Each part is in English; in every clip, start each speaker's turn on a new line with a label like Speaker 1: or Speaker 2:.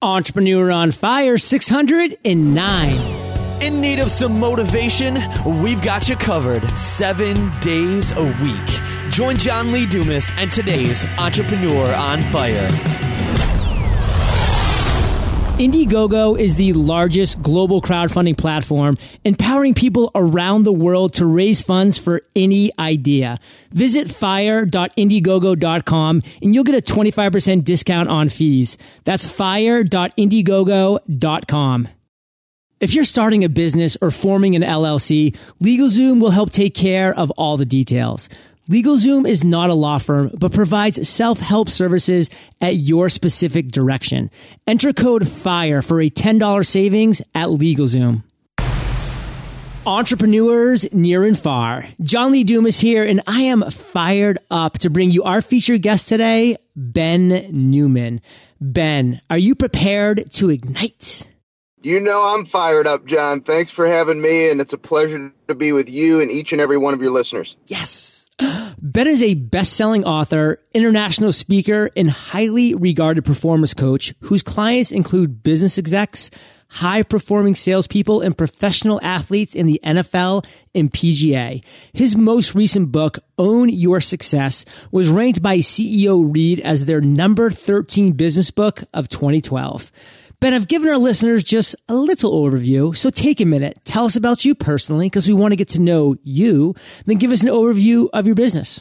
Speaker 1: Entrepreneur on Fire 609.
Speaker 2: In need of some motivation? We've got you covered seven days a week. Join John Lee Dumas and today's Entrepreneur on Fire.
Speaker 1: Indiegogo is the largest global crowdfunding platform, empowering people around the world to raise funds for any idea. Visit fire.indiegogo.com and you'll get a 25% discount on fees. That's fire.indiegogo.com. If you're starting a business or forming an LLC, LegalZoom will help take care of all the details. LegalZoom is not a law firm, but provides self-help services at your specific direction. Enter code FIRE for a $10 savings at LegalZoom. Entrepreneurs near and far. John Lee Dumas here, and I am fired up to bring you our featured guest today, Ben Newman. Ben, are you prepared to ignite?
Speaker 3: You know I'm fired up, John. Thanks for having me, and it's a pleasure to be with you and each and every one of your listeners.
Speaker 1: Yes. Ben is a best-selling author, international speaker, and highly regarded performance coach whose clients include business execs, high-performing salespeople, and professional athletes in the NFL and PGA. His most recent book, Own Your Success, was ranked by CEO READ as their number 13 business book of 2012. Ben, I've given our listeners just a little overview, so take a minute. Tell us about you personally, because we want to get to know you. Then give us an overview of your business.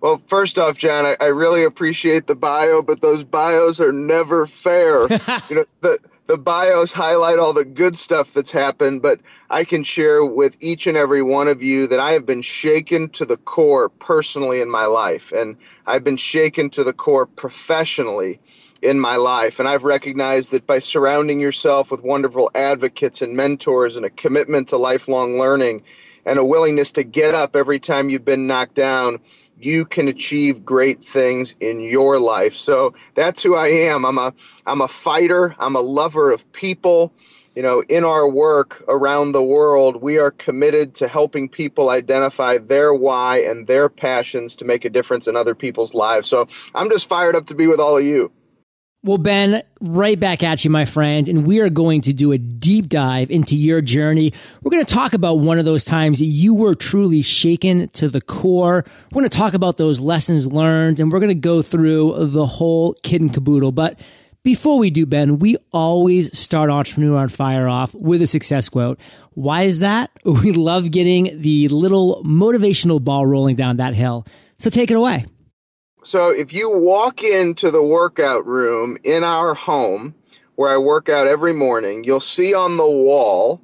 Speaker 3: Well, first off, John, I, I really appreciate the bio, but those bios are never fair. you know, the the bios highlight all the good stuff that's happened, but I can share with each and every one of you that I have been shaken to the core personally in my life, and I've been shaken to the core professionally in my life. And I've recognized that by surrounding yourself with wonderful advocates and mentors and a commitment to lifelong learning and a willingness to get up every time you've been knocked down, you can achieve great things in your life. So that's who I am. I'm a I'm a fighter, I'm a lover of people. You know, in our work around the world, we are committed to helping people identify their why and their passions to make a difference in other people's lives. So I'm just fired up to be with all of you.
Speaker 1: Well, Ben, right back at you, my friend. And we are going to do a deep dive into your journey. We're going to talk about one of those times you were truly shaken to the core. We're going to talk about those lessons learned and we're going to go through the whole kid and caboodle. But before we do, Ben, we always start Entrepreneur on Fire off with a success quote. Why is that? We love getting the little motivational ball rolling down that hill. So take it away.
Speaker 3: So if you walk into the workout room in our home where I work out every morning, you'll see on the wall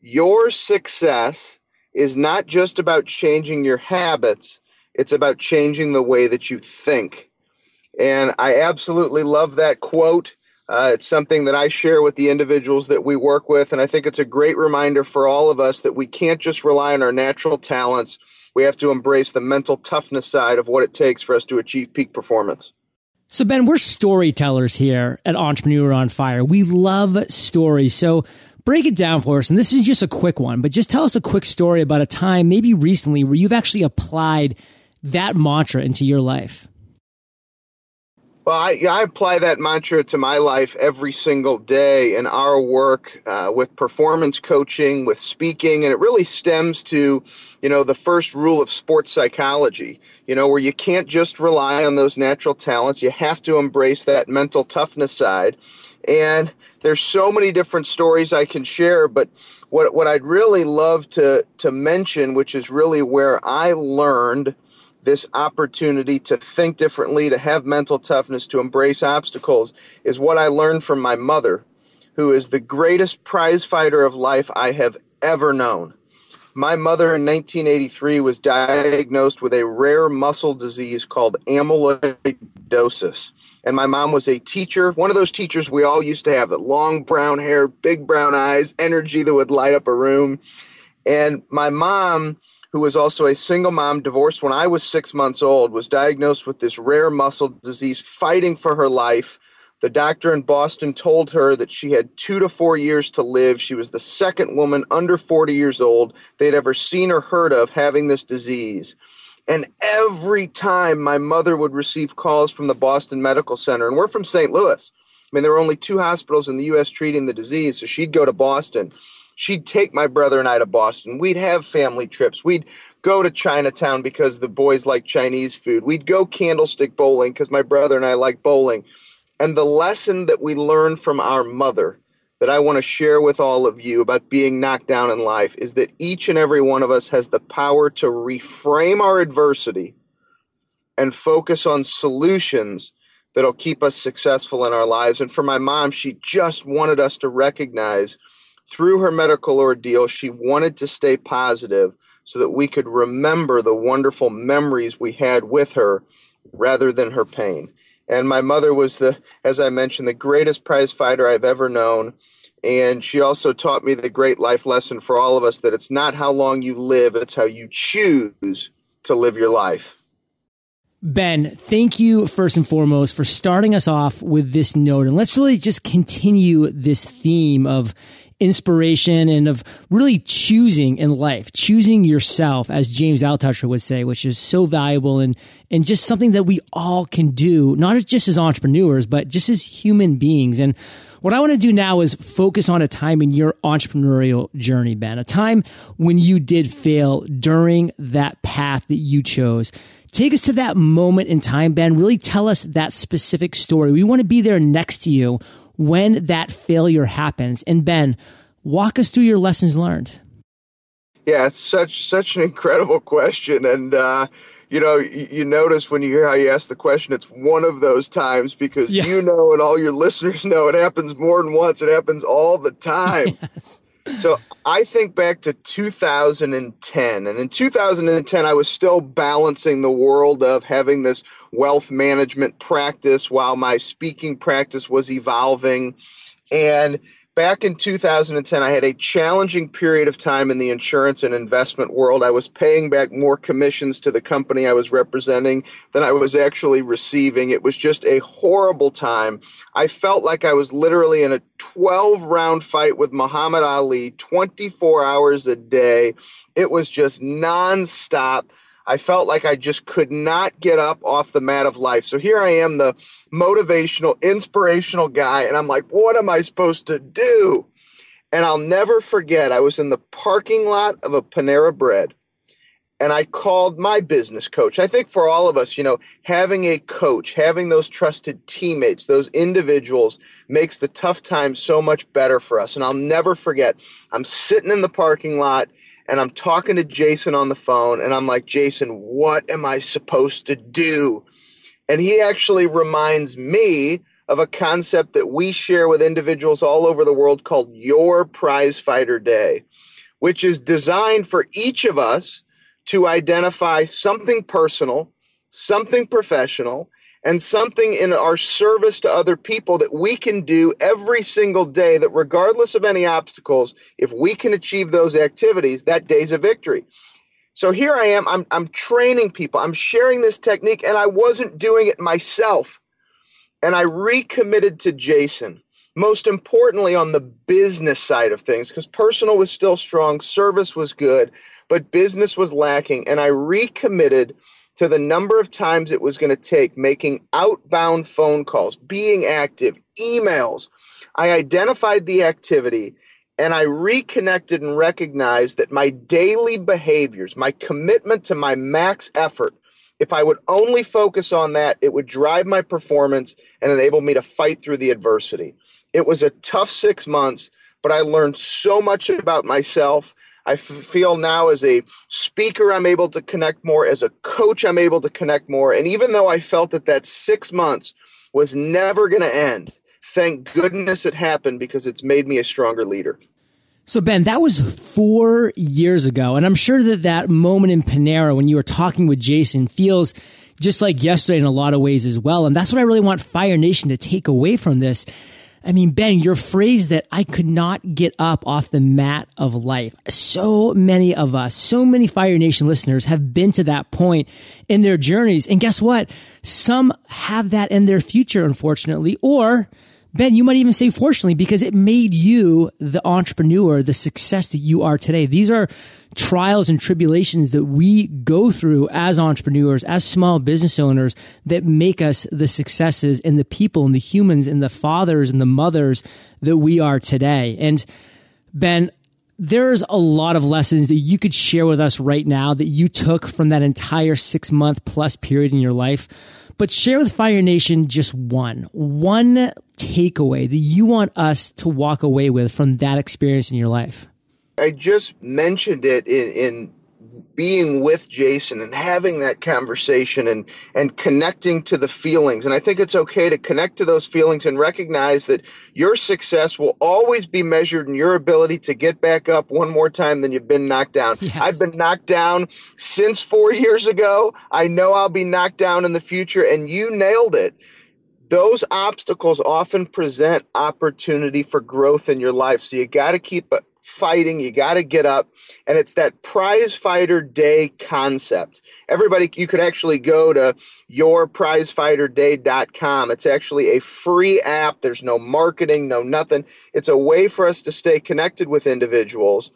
Speaker 3: your success is not just about changing your habits, it's about changing the way that you think. And I absolutely love that quote. Uh, it's something that I share with the individuals that we work with. And I think it's a great reminder for all of us that we can't just rely on our natural talents we have to embrace the mental toughness side of what it takes for us to achieve peak performance.
Speaker 1: So, Ben, we're storytellers here at Entrepreneur on Fire. We love stories. So, break it down for us. And this is just a quick one, but just tell us a quick story about a time, maybe recently, where you've actually applied that mantra into your life.
Speaker 3: Well, I, I, apply that mantra to my life every single day in our work uh, with performance coaching, with speaking, and it really stems to, you know, the first rule of sports psychology, you know, where you can't just rely on those natural talents. You have to embrace that mental toughness side. And there's so many different stories I can share, but what, what I'd really love to, to mention, which is really where I learned – this opportunity to think differently, to have mental toughness, to embrace obstacles is what I learned from my mother, who is the greatest prize fighter of life I have ever known. My mother in 1983 was diagnosed with a rare muscle disease called amyloidosis. And my mom was a teacher, one of those teachers we all used to have that long brown hair, big brown eyes, energy that would light up a room. And my mom who was also a single mom, divorced when I was six months old, was diagnosed with this rare muscle disease, fighting for her life. The doctor in Boston told her that she had two to four years to live. She was the second woman under 40 years old they'd ever seen or heard of having this disease. And every time my mother would receive calls from the Boston Medical Center, and we're from St. Louis, I mean, there were only two hospitals in the U.S. treating the disease, so she'd go to Boston. She'd take my brother and I to Boston. We'd have family trips. We'd go to Chinatown because the boys like Chinese food. We'd go candlepin bowling because my brother and I like bowling. And the lesson that we learned from our mother that I want to share with all of you about being knocked down in life is that each and every one of us has the power to reframe our adversity and focus on solutions that'll keep us successful in our lives. And for my mom, she just wanted us to recognize through her medical ordeal, she wanted to stay positive so that we could remember the wonderful memories we had with her rather than her pain. And my mother was the, as I mentioned, the greatest prize fighter I've ever known. And she also taught me the great life lesson for all of us that it's not how long you live, it's how you choose to live your life.
Speaker 1: Ben, thank you first and foremost for starting us off with this note. And let's really just continue this theme of inspiration and of really choosing in life, choosing yourself, as James Altucher would say, which is so valuable and, and just something that we all can do, not just as entrepreneurs, but just as human beings. And what I want to do now is focus on a time in your entrepreneurial journey, Ben, a time when you did fail during that path that you chose. Take us to that moment in time, Ben. Really tell us that specific story. We want to be there next to you when that failure happens. And Ben, walk us through your lessons learned.
Speaker 3: Yeah, it's such such an incredible question, and uh, you know, you, you, notice when you hear how you ask the question, it's one of those times because yeah. you know, and all your listeners know, it happens more than once. It happens all the time. Yes. So I think back to 2010. And in 2010, I was still balancing the world of having this wealth management practice while my speaking practice was evolving. And back in 2010, I had a challenging period of time in the insurance and investment world. I was paying back more commissions to the company I was representing than I was actually receiving. It was just a horrible time. I felt like I was literally in a 12 round fight with Muhammad Ali 24 hours a day. It was just nonstop. I felt like I just could not get up off the mat of life. So here I am, the motivational, inspirational guy, and I'm like, what am I supposed to do? And I'll never forget, I was in the parking lot of a Panera Bread and I called my business coach. I think for all of us, you know, having a coach, having those trusted teammates, those individuals makes the tough times so much better for us. And I'll never forget, I'm sitting in the parking lot and I'm talking to Jason on the phone, and I'm like, Jason, what am I supposed to do? And he actually reminds me of a concept that we share with individuals all over the world called Your Prize Fighter Day, which is designed for each of us to identify something personal, something professional, and something in our service to other people that we can do every single day that regardless of any obstacles if we can achieve those activities that day's a victory. So here i am i'm, I'm training people i'm sharing this technique and i wasn't doing it myself. And i recommitted to jason most importantly on the business side of things because personal was still strong service was good but business was lacking and i recommitted to the number of times it was going to take making outbound phone calls, being active, emails. I identified the activity and I reconnected and recognized that my daily behaviors, my commitment to my max effort, if I would only focus on that, it would drive my performance and enable me to fight through the adversity. It was a tough six months, but I learned so much about myself I f- feel now as a speaker, I'm able to connect more. As a coach, I'm able to connect more. And even though I felt that that six months was never going to end, thank goodness it happened because it's made me a stronger leader.
Speaker 1: So Ben, that was four years ago. And I'm sure that that moment in Panera when you were talking with Jason feels just like yesterday in a lot of ways as well. And that's what I really want Fire Nation to take away from this I mean, Ben, your phrase that I could not get up off the mat of life. So many of us, so many Fire Nation listeners have been to that point in their journeys. And guess what? Some have that in their future, unfortunately, or Ben, you might even say fortunately because it made you the entrepreneur, the success that you are today. These are trials and tribulations that we go through as entrepreneurs, as small business owners that make us the successes and the people and the humans and the fathers and the mothers that we are today. And Ben, there's a lot of lessons that you could share with us right now that you took from that entire six month plus period in your life. But share with Fire Nation just one, one takeaway that you want us to walk away with from that experience in your life.
Speaker 3: I just mentioned it in, in being with Jason and having that conversation and and connecting to the feelings. And I think it's okay to connect to those feelings and recognize that your success will always be measured in your ability to get back up one more time than you've been knocked down. Yes. I've been knocked down since 4 years ago. I know I'll be knocked down in the future and you nailed it those obstacles often present opportunity for growth in your life. So you got to keep fighting. You got to get up. And it's that prize fighter day concept. Everybody, you could actually go to yourprizefighterday.com. It's actually a free app. There's no marketing, no nothing. It's a way for us to stay connected with individuals.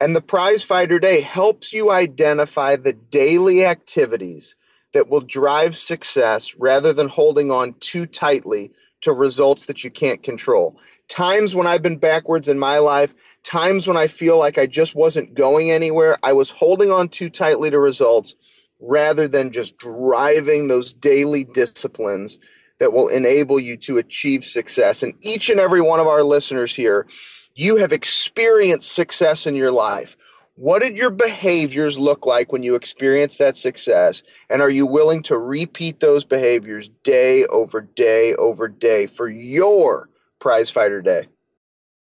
Speaker 3: And the Prize Fighter Day helps you identify the daily activities that will drive success rather than holding on too tightly to results that you can't control. Times when I've been backwards in my life, times when I feel like I just wasn't going anywhere, I was holding on too tightly to results rather than just driving those daily disciplines that will enable you to achieve success. And each and every one of our listeners here, you have experienced success in your life. What did your behaviors look like when you experienced that success? And are you willing to repeat those behaviors day over day over day for your prize fighter day?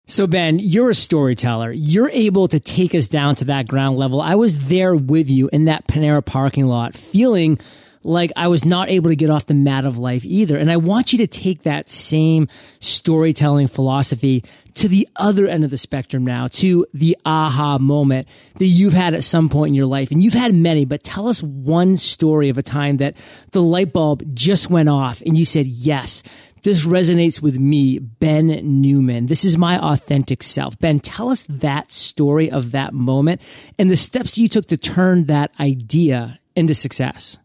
Speaker 1: So Ben, you're a storyteller. You're able to take us down to that ground level. I was there with you in that Panera parking lot feeling like I was not able to get off the mat of life either. And I want you to take that same storytelling philosophy to the other end of the spectrum now, to the aha moment that you've had at some point in your life. And you've had many, but tell us one story of a time that the light bulb just went off and you said, yes, this resonates with me, Ben Newman. This is my authentic self. Ben, tell us that story of that moment and the steps you took to turn that idea into success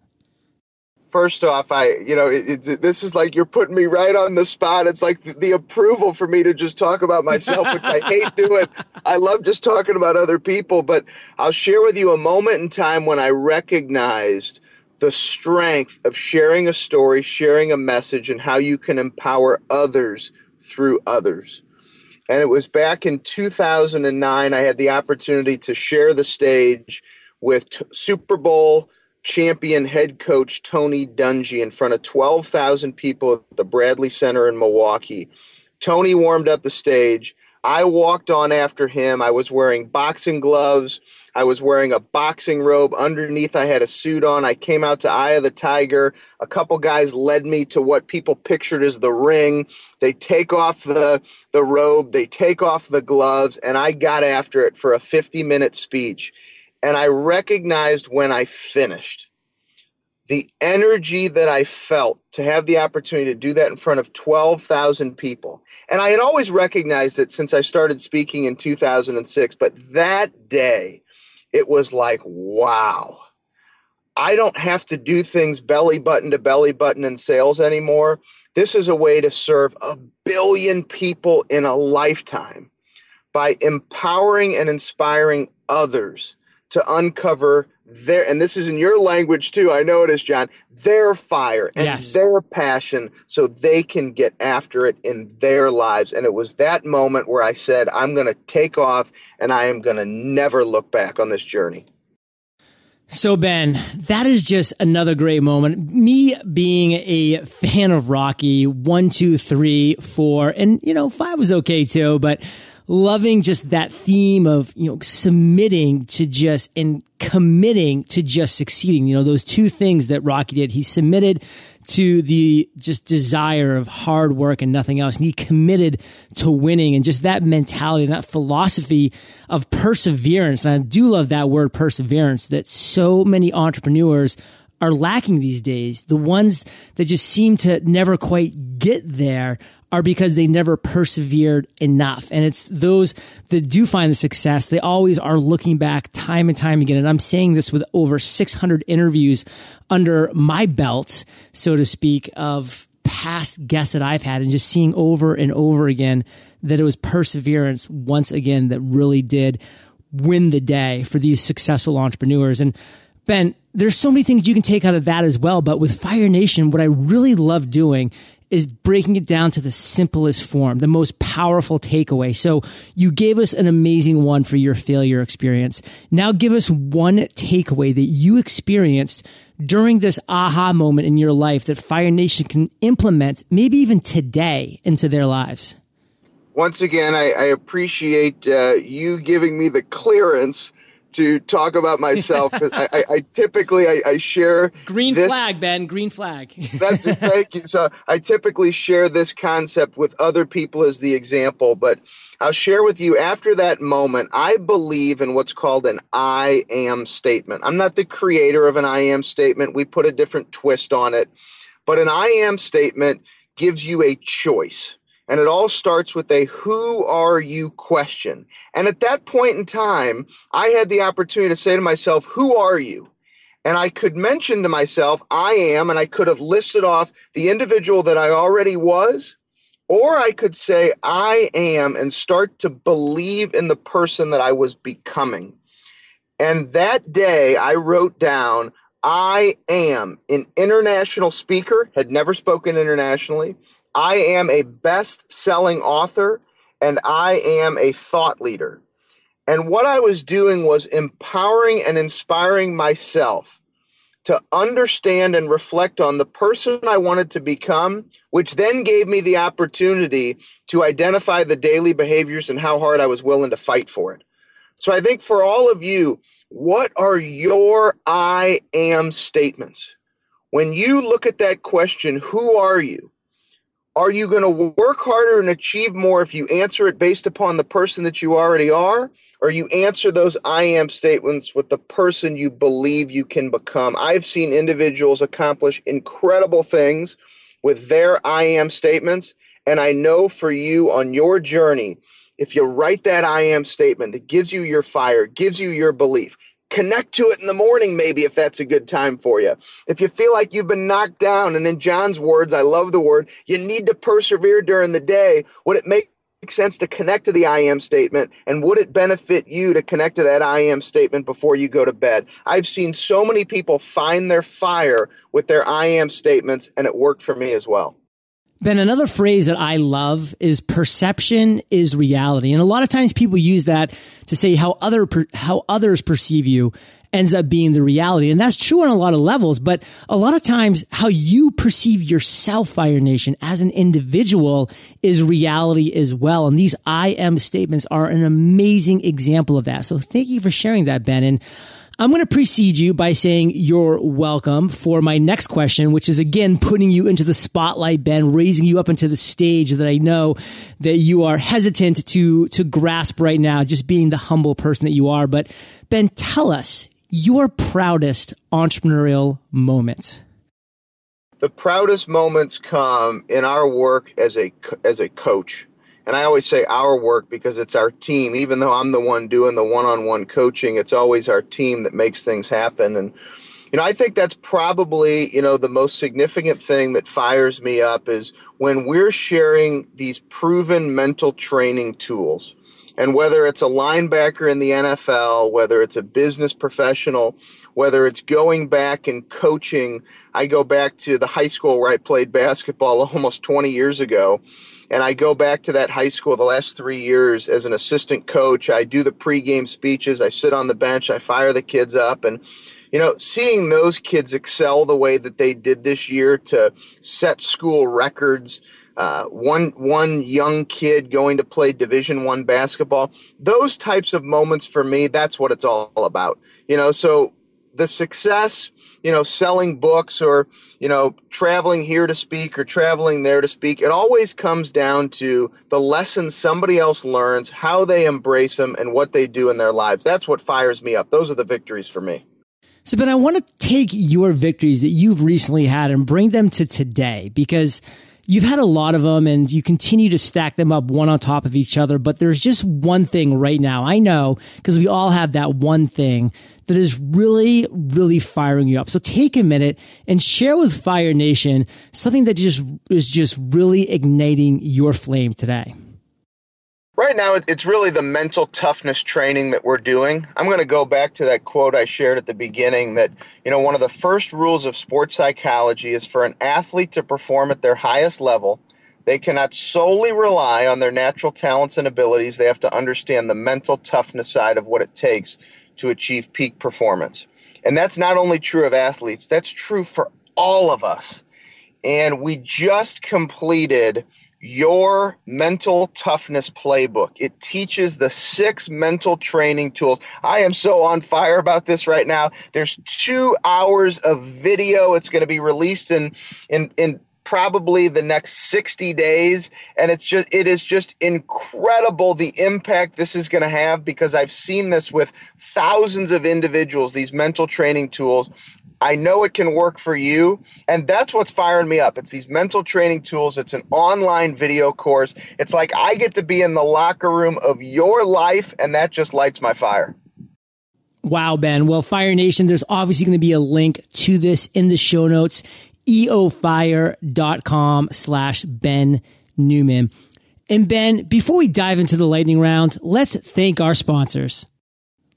Speaker 3: first off, I, you know, it, it, this is like you're putting me right on the spot. It's like the, the approval for me to just talk about myself, which I hate doing. I love just talking about other people, but I'll share with you a moment in time when I recognized the strength of sharing a story, sharing a message, and how you can empower others through others. And it was back in 2009, I had the opportunity to share the stage with t- Super Bowl champion head coach Tony Dungy in front of 12,000 people at the Bradley Center in Milwaukee. Tony warmed up the stage. I walked on after him. I was wearing boxing gloves. I was wearing a boxing robe. Underneath, I had a suit on. I came out to Eye of the Tiger. A couple guys led me to what people pictured as the ring. They take off the, the robe, they take off the gloves, and I got after it for a 50 minute speech. And I recognized when I finished the energy that I felt to have the opportunity to do that in front of 12,000 people. And I had always recognized it since I started speaking in 2006, but that day it was like, wow. I don't have to do things belly button to belly button in sales anymore. This is a way to serve a billion people in a lifetime by empowering and inspiring others to uncover their and this is in your language too i know it is john their fire and yes. their passion so they can get after it in their lives and it was that moment where i said i'm going to take off and i am going to never look back on this journey
Speaker 1: so Ben, that is just another great moment. Me being a fan of Rocky, one, two, three, four, and you know, five was okay too, but loving just that theme of, you know, submitting to just and committing to just succeeding. You know, those two things that Rocky did. He submitted to the just desire of hard work and nothing else. And he committed to winning and just that mentality and that philosophy of perseverance. And I do love that word perseverance that so many entrepreneurs are lacking these days. The ones that just seem to never quite get there are because they never persevered enough. And it's those that do find the success. They always are looking back time and time again. And I'm saying this with over 600 interviews under my belt, so to speak, of past guests that I've had and just seeing over and over again that it was perseverance once again that really did win the day for these successful entrepreneurs. And Ben, there's so many things you can take out of that as well. But with Fire Nation, what I really love doing is breaking it down to the simplest form, the most powerful takeaway. So you gave us an amazing one for your failure experience. Now give us one takeaway that you experienced during this aha moment in your life that Fire Nation can implement, maybe even today, into their lives.
Speaker 3: Once again, I, I appreciate uh, you giving me the clearance to talk about myself because I, I, I, typically I, I share
Speaker 1: green
Speaker 3: this,
Speaker 1: flag, Ben, green flag.
Speaker 3: that's. Thank you. So I typically share this concept with other people as the example, but I'll share with you after that moment. I believe in what's called an I am statement. I'm not the creator of an I am statement. We put a different twist on it, but an I am statement gives you a choice. And it all starts with a who are you question. And at that point in time, I had the opportunity to say to myself, who are you? And I could mention to myself, I am, and I could have listed off the individual that I already was, or I could say, I am, and start to believe in the person that I was becoming. And that day, I wrote down, I am an international speaker, had never spoken internationally. I am a best selling author and I am a thought leader. And what I was doing was empowering and inspiring myself to understand and reflect on the person I wanted to become, which then gave me the opportunity to identify the daily behaviors and how hard I was willing to fight for it. So I think for all of you, what are your I am statements? When you look at that question, who are you? Are you going to work harder and achieve more if you answer it based upon the person that you already are? Or you answer those I am statements with the person you believe you can become? I've seen individuals accomplish incredible things with their I am statements. And I know for you on your journey, if you write that I am statement that gives you your fire, gives you your belief, connect to it in the morning, maybe if that's a good time for you. If you feel like you've been knocked down, and in John's words, I love the word, you need to persevere during the day. Would it make sense to connect to the I am statement? And would it benefit you to connect to that I am statement before you go to bed? I've seen so many people find their fire with their I am statements, and it worked for me as well.
Speaker 1: Ben, another phrase that I love is perception is reality. And a lot of times people use that to say how other, how others perceive you ends up being the reality. And that's true on a lot of levels, but a lot of times how you perceive yourself, Fire Nation, as an individual is reality as well. And these I am statements are an amazing example of that. So thank you for sharing that, Ben. And I'm going to precede you by saying you're welcome for my next question, which is again putting you into the spotlight, Ben, raising you up into the stage that I know that you are hesitant to, to grasp right now, just being the humble person that you are. But Ben, tell us your proudest entrepreneurial moment.
Speaker 3: The proudest moments come in our work as a, as a coach and I always say our work because it's our team. Even though I'm the one doing the one on one coaching, it's always our team that makes things happen. And, you know, I think that's probably, you know, the most significant thing that fires me up is when we're sharing these proven mental training tools. And whether it's a linebacker in the NFL, whether it's a business professional, whether it's going back and coaching, I go back to the high school where I played basketball almost 20 years ago and I go back to that high school the last three years as an assistant coach. I do the pregame speeches. I sit on the bench. I fire the kids up. And, you know, seeing those kids excel the way that they did this year to set school records, uh, one one young kid going to play Division One basketball. Those types of moments for me, that's what it's all about. You know, so the success you know, selling books or, you know, traveling here to speak or traveling there to speak. It always comes down to the lessons somebody else learns, how they embrace them, and what they do in their lives. That's what fires me up. Those are the victories for me.
Speaker 1: So, Ben, I want to take your victories that you've recently had and bring them to today because You've had a lot of them and you continue to stack them up one on top of each other, but there's just one thing right now. I know because we all have that one thing that is really, really firing you up. So take a minute and share with Fire Nation something that just is just really igniting your flame today.
Speaker 3: Right now, it's really the mental toughness training that we're doing. I'm going to go back to that quote I shared at the beginning that, you know, one of the first rules of sports psychology is for an athlete to perform at their highest level, they cannot solely rely on their natural talents and abilities. They have to understand the mental toughness side of what it takes to achieve peak performance. And that's not only true of athletes, that's true for all of us. And we just completed your mental toughness playbook. It teaches the six mental training tools. I am so on fire about this right now. There's two hours of video. It's going to be released in in in probably the next 60 days and it's just it is just incredible the impact this is going to have because I've seen this with thousands of individuals these mental training tools I know it can work for you. And that's what's firing me up. It's these mental training tools. It's an online video course. It's like I get to be in the locker room of your life, and that just lights my fire.
Speaker 1: Wow, Ben. Well, Fire Nation, there's obviously going to be a link to this in the show notes, eofire.com slash Ben Newman. And Ben, before we dive into the lightning round, let's thank our sponsors.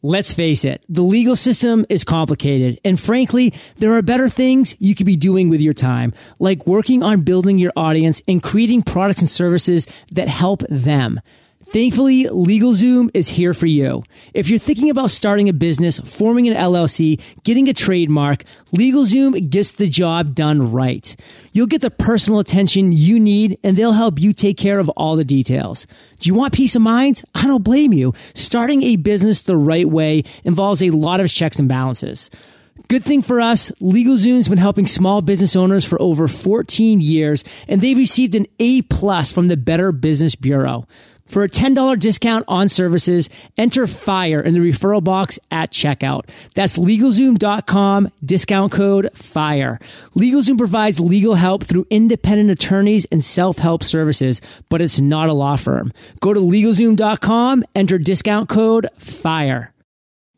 Speaker 1: Let's face it, the legal system is complicated. And frankly, there are better things you could be doing with your time, like working on building your audience and creating products and services that help them. Thankfully, LegalZoom is here for you. If you're thinking about starting a business, forming an LLC, getting a trademark, LegalZoom gets the job done right. You'll get the personal attention you need and they'll help you take care of all the details. Do you want peace of mind? I don't blame you. Starting a business the right way involves a lot of checks and balances. Good thing for us, LegalZoom's been helping small business owners for over 14 years and they've received an A plus from the Better Business Bureau. For a $10 discount on services, enter FIRE in the referral box at checkout. That's LegalZoom.com, discount code FIRE. LegalZoom provides legal help through independent attorneys and self-help services, but it's not a law firm. Go to LegalZoom.com, enter discount code FIRE.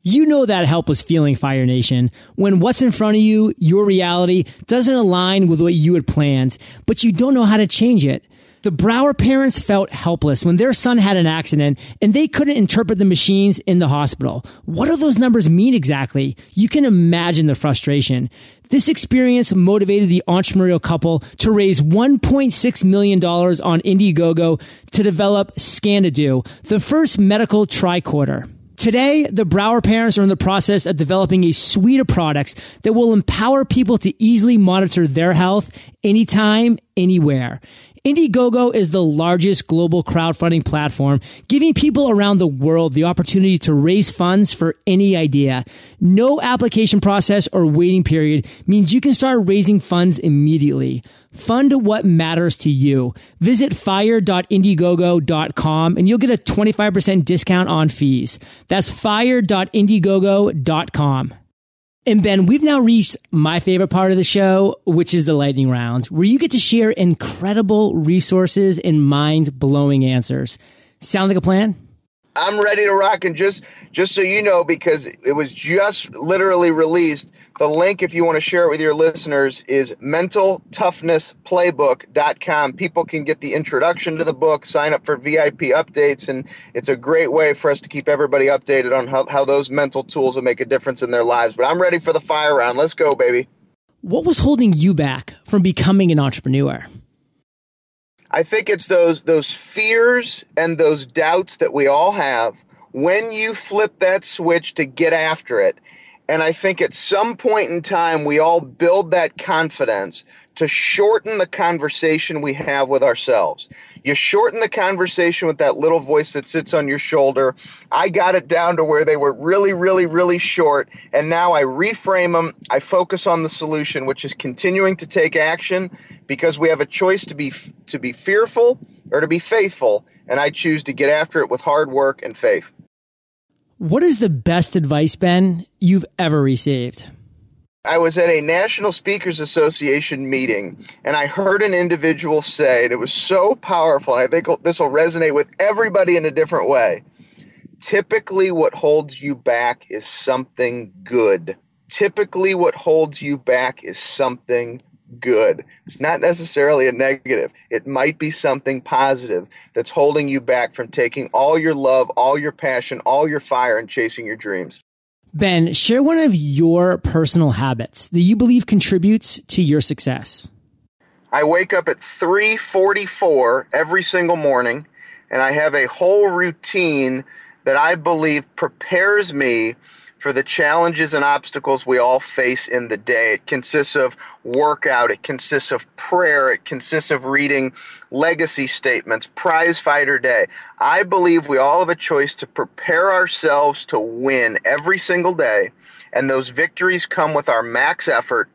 Speaker 1: You know that helpless feeling, Fire Nation, when what's in front of you, your reality, doesn't align with what you had planned, but you don't know how to change it. The Brouwer parents felt helpless when their son had an accident and they couldn't interpret the machines in the hospital. What do those numbers mean exactly? You can imagine the frustration. This experience motivated the entrepreneurial couple to raise $1.6 million on Indiegogo to develop Scanadu, the first medical tricorder. Today, the Brouwer parents are in the process of developing a suite of products that will empower people to easily monitor their health anytime, anywhere. Indiegogo is the largest global crowdfunding platform, giving people around the world the opportunity to raise funds for any idea. No application process or waiting period means you can start raising funds immediately. Fund what matters to you. Visit fire.indiegogo.com and you'll get a 25% discount on fees. That's fire.indiegogo.com. And Ben, we've now reached my favorite part of the show, which is the lightning round, where you get to share incredible resources and mind blowing answers. Sound like a plan?
Speaker 3: I'm ready to rock. And just just so you know, because it was just literally released, the link, if you want to share it with your listeners, is mentaltoughnessplaybook.com. People can get the introduction to the book, sign up for VIP updates, and it's a great way for us to keep everybody updated on how, how those mental tools will make a difference in their lives. But I'm ready for the fire round. Let's go, baby.
Speaker 1: What was holding you back from becoming an entrepreneur?
Speaker 3: I think it's those those fears and those doubts that we all have when you flip that switch to get after it and I think at some point in time, we all build that confidence to shorten the conversation we have with ourselves. You shorten the conversation with that little voice that sits on your shoulder. I got it down to where they were really, really, really short. And now I reframe them. I focus on the solution, which is continuing to take action because we have a choice to be, to be fearful or to be faithful. And I choose to get after it with hard work and faith.
Speaker 1: What is the best advice, Ben, you've ever received?
Speaker 3: I was at a National Speakers Association meeting and I heard an individual say, and it was so powerful, and I think this will resonate with everybody in a different way. Typically, what holds you back is something good. Typically, what holds you back is something good. It's not necessarily a negative. It might be something positive that's holding you back from taking all your love, all your passion, all your fire and chasing your dreams.
Speaker 1: Ben, share one of your personal habits that you believe contributes to your success.
Speaker 3: I wake up at 3:44 every single morning and I have a whole routine that I believe prepares me for the challenges and obstacles we all face in the day. It consists of workout, it consists of prayer, it consists of reading legacy statements, prize fighter day. I believe we all have a choice to prepare ourselves to win every single day, and those victories come with our max effort.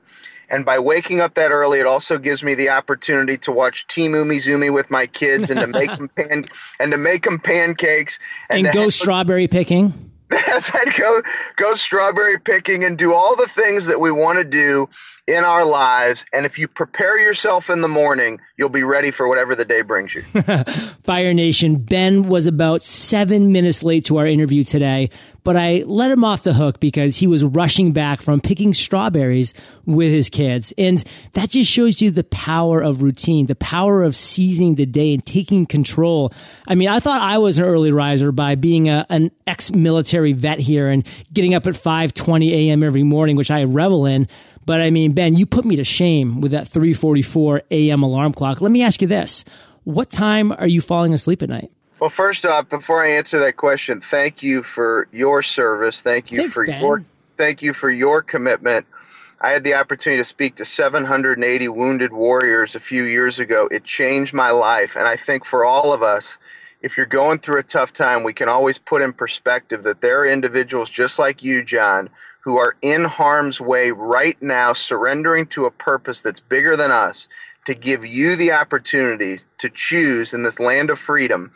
Speaker 3: And by waking up that early, it also gives me the opportunity to watch Team Umi Umizoomi with my kids and to make them pan and to make them pancakes
Speaker 1: and, and go strawberry picking
Speaker 3: That's right. Go go strawberry picking and do all the things that we want to do in our lives. And if you prepare yourself in the morning, you'll be ready for whatever the day brings you.
Speaker 1: Fire Nation, Ben was about seven minutes late to our interview today, but I let him off the hook because he was rushing back from picking strawberries with his kids. And that just shows you the power of routine, the power of seizing the day and taking control. I mean, I thought I was an early riser by being a, an ex-military vet here and getting up at 5.20 a.m. every morning, which I revel in. But I mean, Ben, you put me to shame with that 3:44 a.m. alarm clock. Let me ask you this: What time are you falling asleep at night?
Speaker 3: Well, first off, before I answer that question, thank you for your service. Thank you
Speaker 1: Thanks,
Speaker 3: for
Speaker 1: ben.
Speaker 3: your thank you for your commitment. I had the opportunity to speak to 780 wounded warriors a few years ago. It changed my life, and I think for all of us, if you're going through a tough time, we can always put in perspective that there are individuals just like you, John, who are in harm's way right now, surrendering to a purpose that's bigger than us, to give you the opportunity to choose in this land of freedom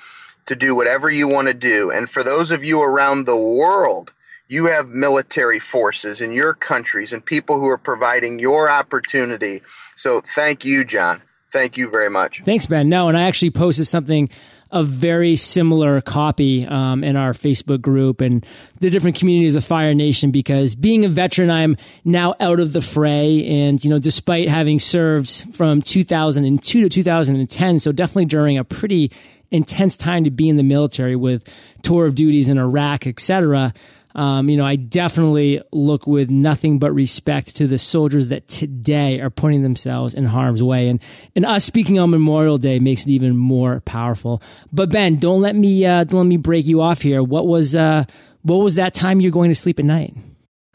Speaker 3: to do whatever you want to do. And for those of you around the world, you have military forces in your countries and people who are providing your opportunity. So thank you, John. Thank you very much.
Speaker 1: Thanks, Ben. No, and I actually posted something a very similar copy um, in our Facebook group and the different communities of Fire Nation because being a veteran, I'm now out of the fray. And, you know, despite having served from 2002 to 2010, so definitely during a pretty intense time to be in the military with tour of duties in Iraq, etc um, you know, I definitely look with nothing but respect to the soldiers that today are putting themselves in harm's way. And, and us speaking on Memorial Day makes it even more powerful. But Ben, don't let me, uh, don't let me break you off here. What was, uh, what was that time you're going to sleep at night?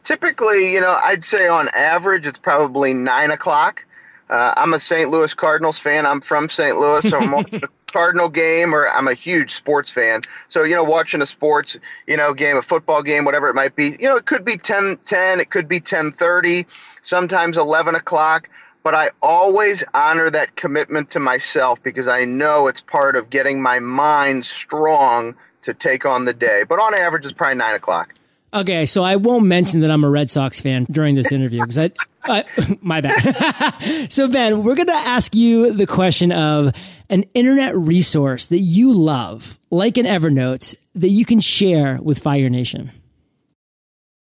Speaker 3: Typically, you know, I'd say on average, it's probably nine o'clock. Uh, I'm a St. Louis Cardinals fan. I'm from St. Louis, so I'm watching a Cardinal game, or I'm a huge sports fan. So, you know, watching a sports, you know, game, a football game, whatever it might be, you know, it could be 10, 10, it could be 1030, sometimes 11 o'clock. But I always honor that commitment to myself because I know it's part of getting my mind strong to take on the day. But on average, it's probably nine o'clock.
Speaker 1: Okay, so I won't mention that I'm a Red Sox fan during this interview because I, I, my bad. so Ben, we're going to ask you the question of an internet resource that you love, like an Evernote, that you can share with Fire Nation.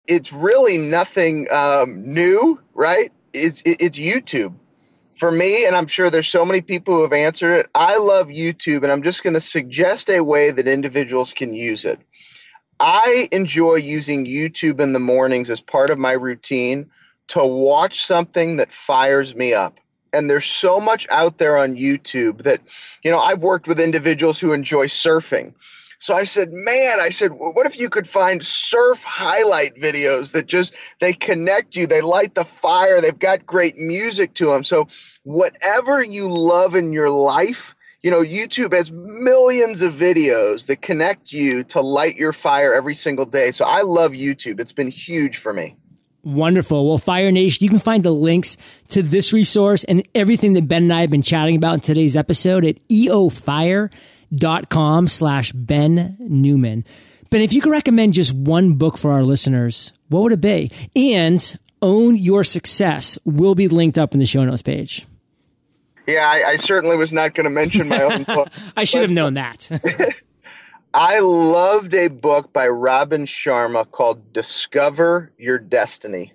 Speaker 3: It's really nothing um, new, right? It's it's YouTube for me, and I'm sure there's so many people who have answered it. I love YouTube, and I'm just going to suggest a way that individuals can use it. I enjoy using YouTube in the mornings as part of my routine to watch something that fires me up. And there's so much out there on YouTube that, you know, I've worked with individuals who enjoy surfing. So I said, man, I said, what if you could find surf highlight videos that just, they connect you, they light the fire, they've got great music to them. So whatever you love in your life, you know, YouTube has millions of videos that connect you to light your fire every single day. So I love YouTube. It's been huge for me.
Speaker 1: Wonderful. Well, Fire Nation, you can find the links to this resource and everything that Ben and I have been chatting about in today's episode at eofire.com slash Ben Newman. Ben, if you could recommend just one book for our listeners, what would it be? And Own Your Success will be linked up in the show notes page.
Speaker 3: Yeah, I, I certainly was not going to mention my own book.
Speaker 1: I should have known that.
Speaker 3: I loved a book by Robin Sharma called Discover Your Destiny.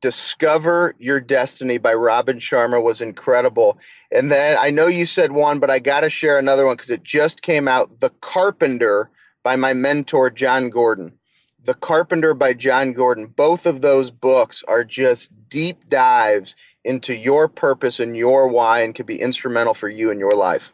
Speaker 3: Discover Your Destiny by Robin Sharma was incredible. And then I know you said one, but I got to share another one because it just came out The Carpenter by my mentor, Jon Gordon. The Carpenter by Jon Gordon. Both of those books are just deep dives into your purpose and your why and can be instrumental for you in your life.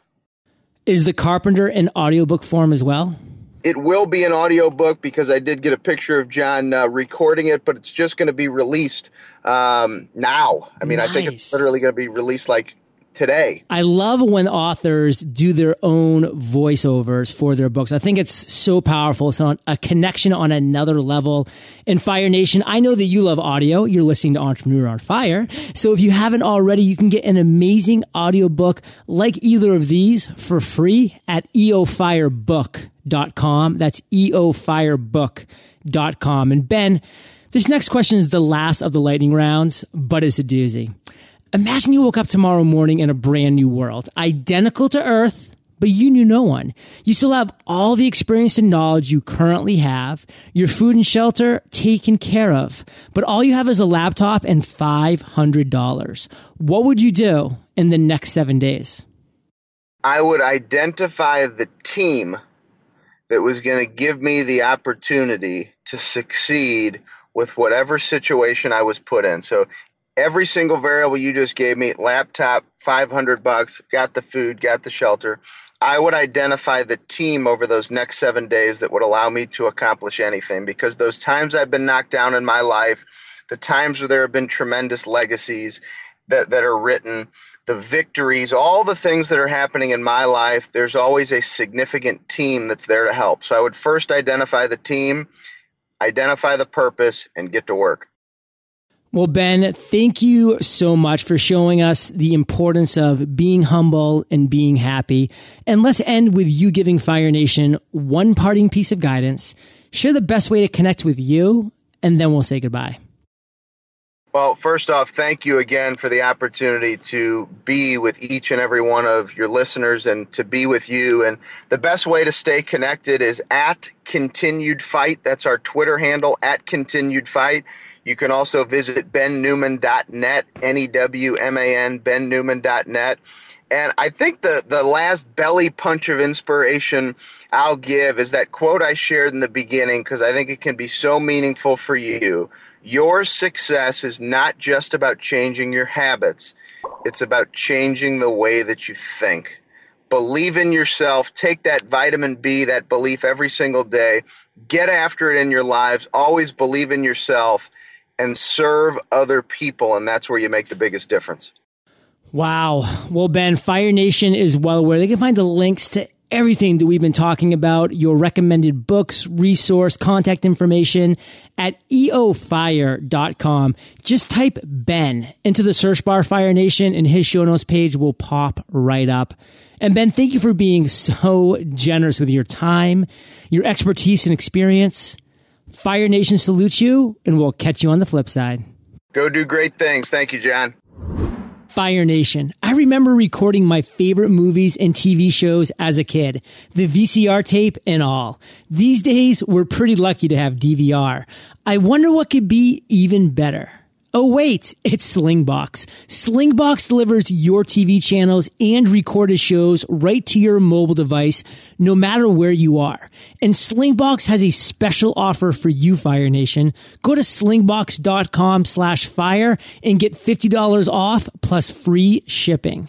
Speaker 1: Is The Carpenter in audiobook form as well?
Speaker 3: It will be an audiobook because I did get a picture of Jon uh, recording it, but it's just going to be released um, now. I mean, nice. I think it's literally going to be released like today.
Speaker 1: I love when authors do their own voiceovers for their books. I think it's so powerful. It's on a connection on another level. In Fire Nation, I know that you love audio. You're listening to Entrepreneur on Fire. So if you haven't already, you can get an amazing audiobook like either of these for free at eofirebook.com. That's eofirebook.com. And Ben, this next question is the last of the lightning rounds, but it's a doozy. Imagine you woke up tomorrow morning in a brand new world, identical to Earth, but you knew no one. You still have all the experience and knowledge you currently have, your food and shelter taken care of, but all you have is a laptop and $500. What would you do in the next seven days?
Speaker 3: I would identify the team that was going to give me the opportunity to succeed with whatever situation I was put in. So every single variable you just gave me laptop 500 bucks got the food got the shelter i would identify the team over those next seven days that would allow me to accomplish anything because those times i've been knocked down in my life the times where there have been tremendous legacies that, that are written the victories all the things that are happening in my life there's always a significant team that's there to help. So i would first identify the team identify the purpose and get to work
Speaker 1: well, Ben, thank you so much for showing us the importance of being humble and being happy. And let's end with you giving Fire Nation one parting piece of guidance. Share the best way to connect with you, and then we'll say goodbye.
Speaker 3: Well, first off, thank you again for the opportunity to be with each and every one of your listeners and to be with you. And the best way to stay connected is at Continued Fight. That's our Twitter handle, at Continued Fight. You can also visit bennewman.net, N E W M A N, bennewman.net. And I think the, the last belly punch of inspiration I'll give is that quote I shared in the beginning because I think it can be so meaningful for you. Your success is not just about changing your habits, it's about changing the way that you think. Believe in yourself, take that vitamin B, that belief every single day, get after it in your lives, always believe in yourself and serve other people. And that's where you make the biggest difference.
Speaker 1: Wow. Well, Ben, Fire Nation is well aware. They can find the links to everything that we've been talking about, your recommended books, resource, contact information at eofire.com. Just type Ben into the search bar Fire Nation and his show notes page will pop right up. And Ben, thank you for being so generous with your time, your expertise and experience. Fire Nation salutes you, and we'll catch you on the flip side.
Speaker 3: Go do great things. Thank you, John.
Speaker 1: Fire Nation. I remember recording my favorite movies and TV shows as a kid, the VCR tape and all. These days, we're pretty lucky to have DVR. I wonder what could be even better. Oh wait, it's Slingbox. Slingbox delivers your TV channels and recorded shows right to your mobile device, no matter where you are. And Slingbox has a special offer for you, Fire Nation. Go to slingbox.com slash fire and get $50 off plus free shipping.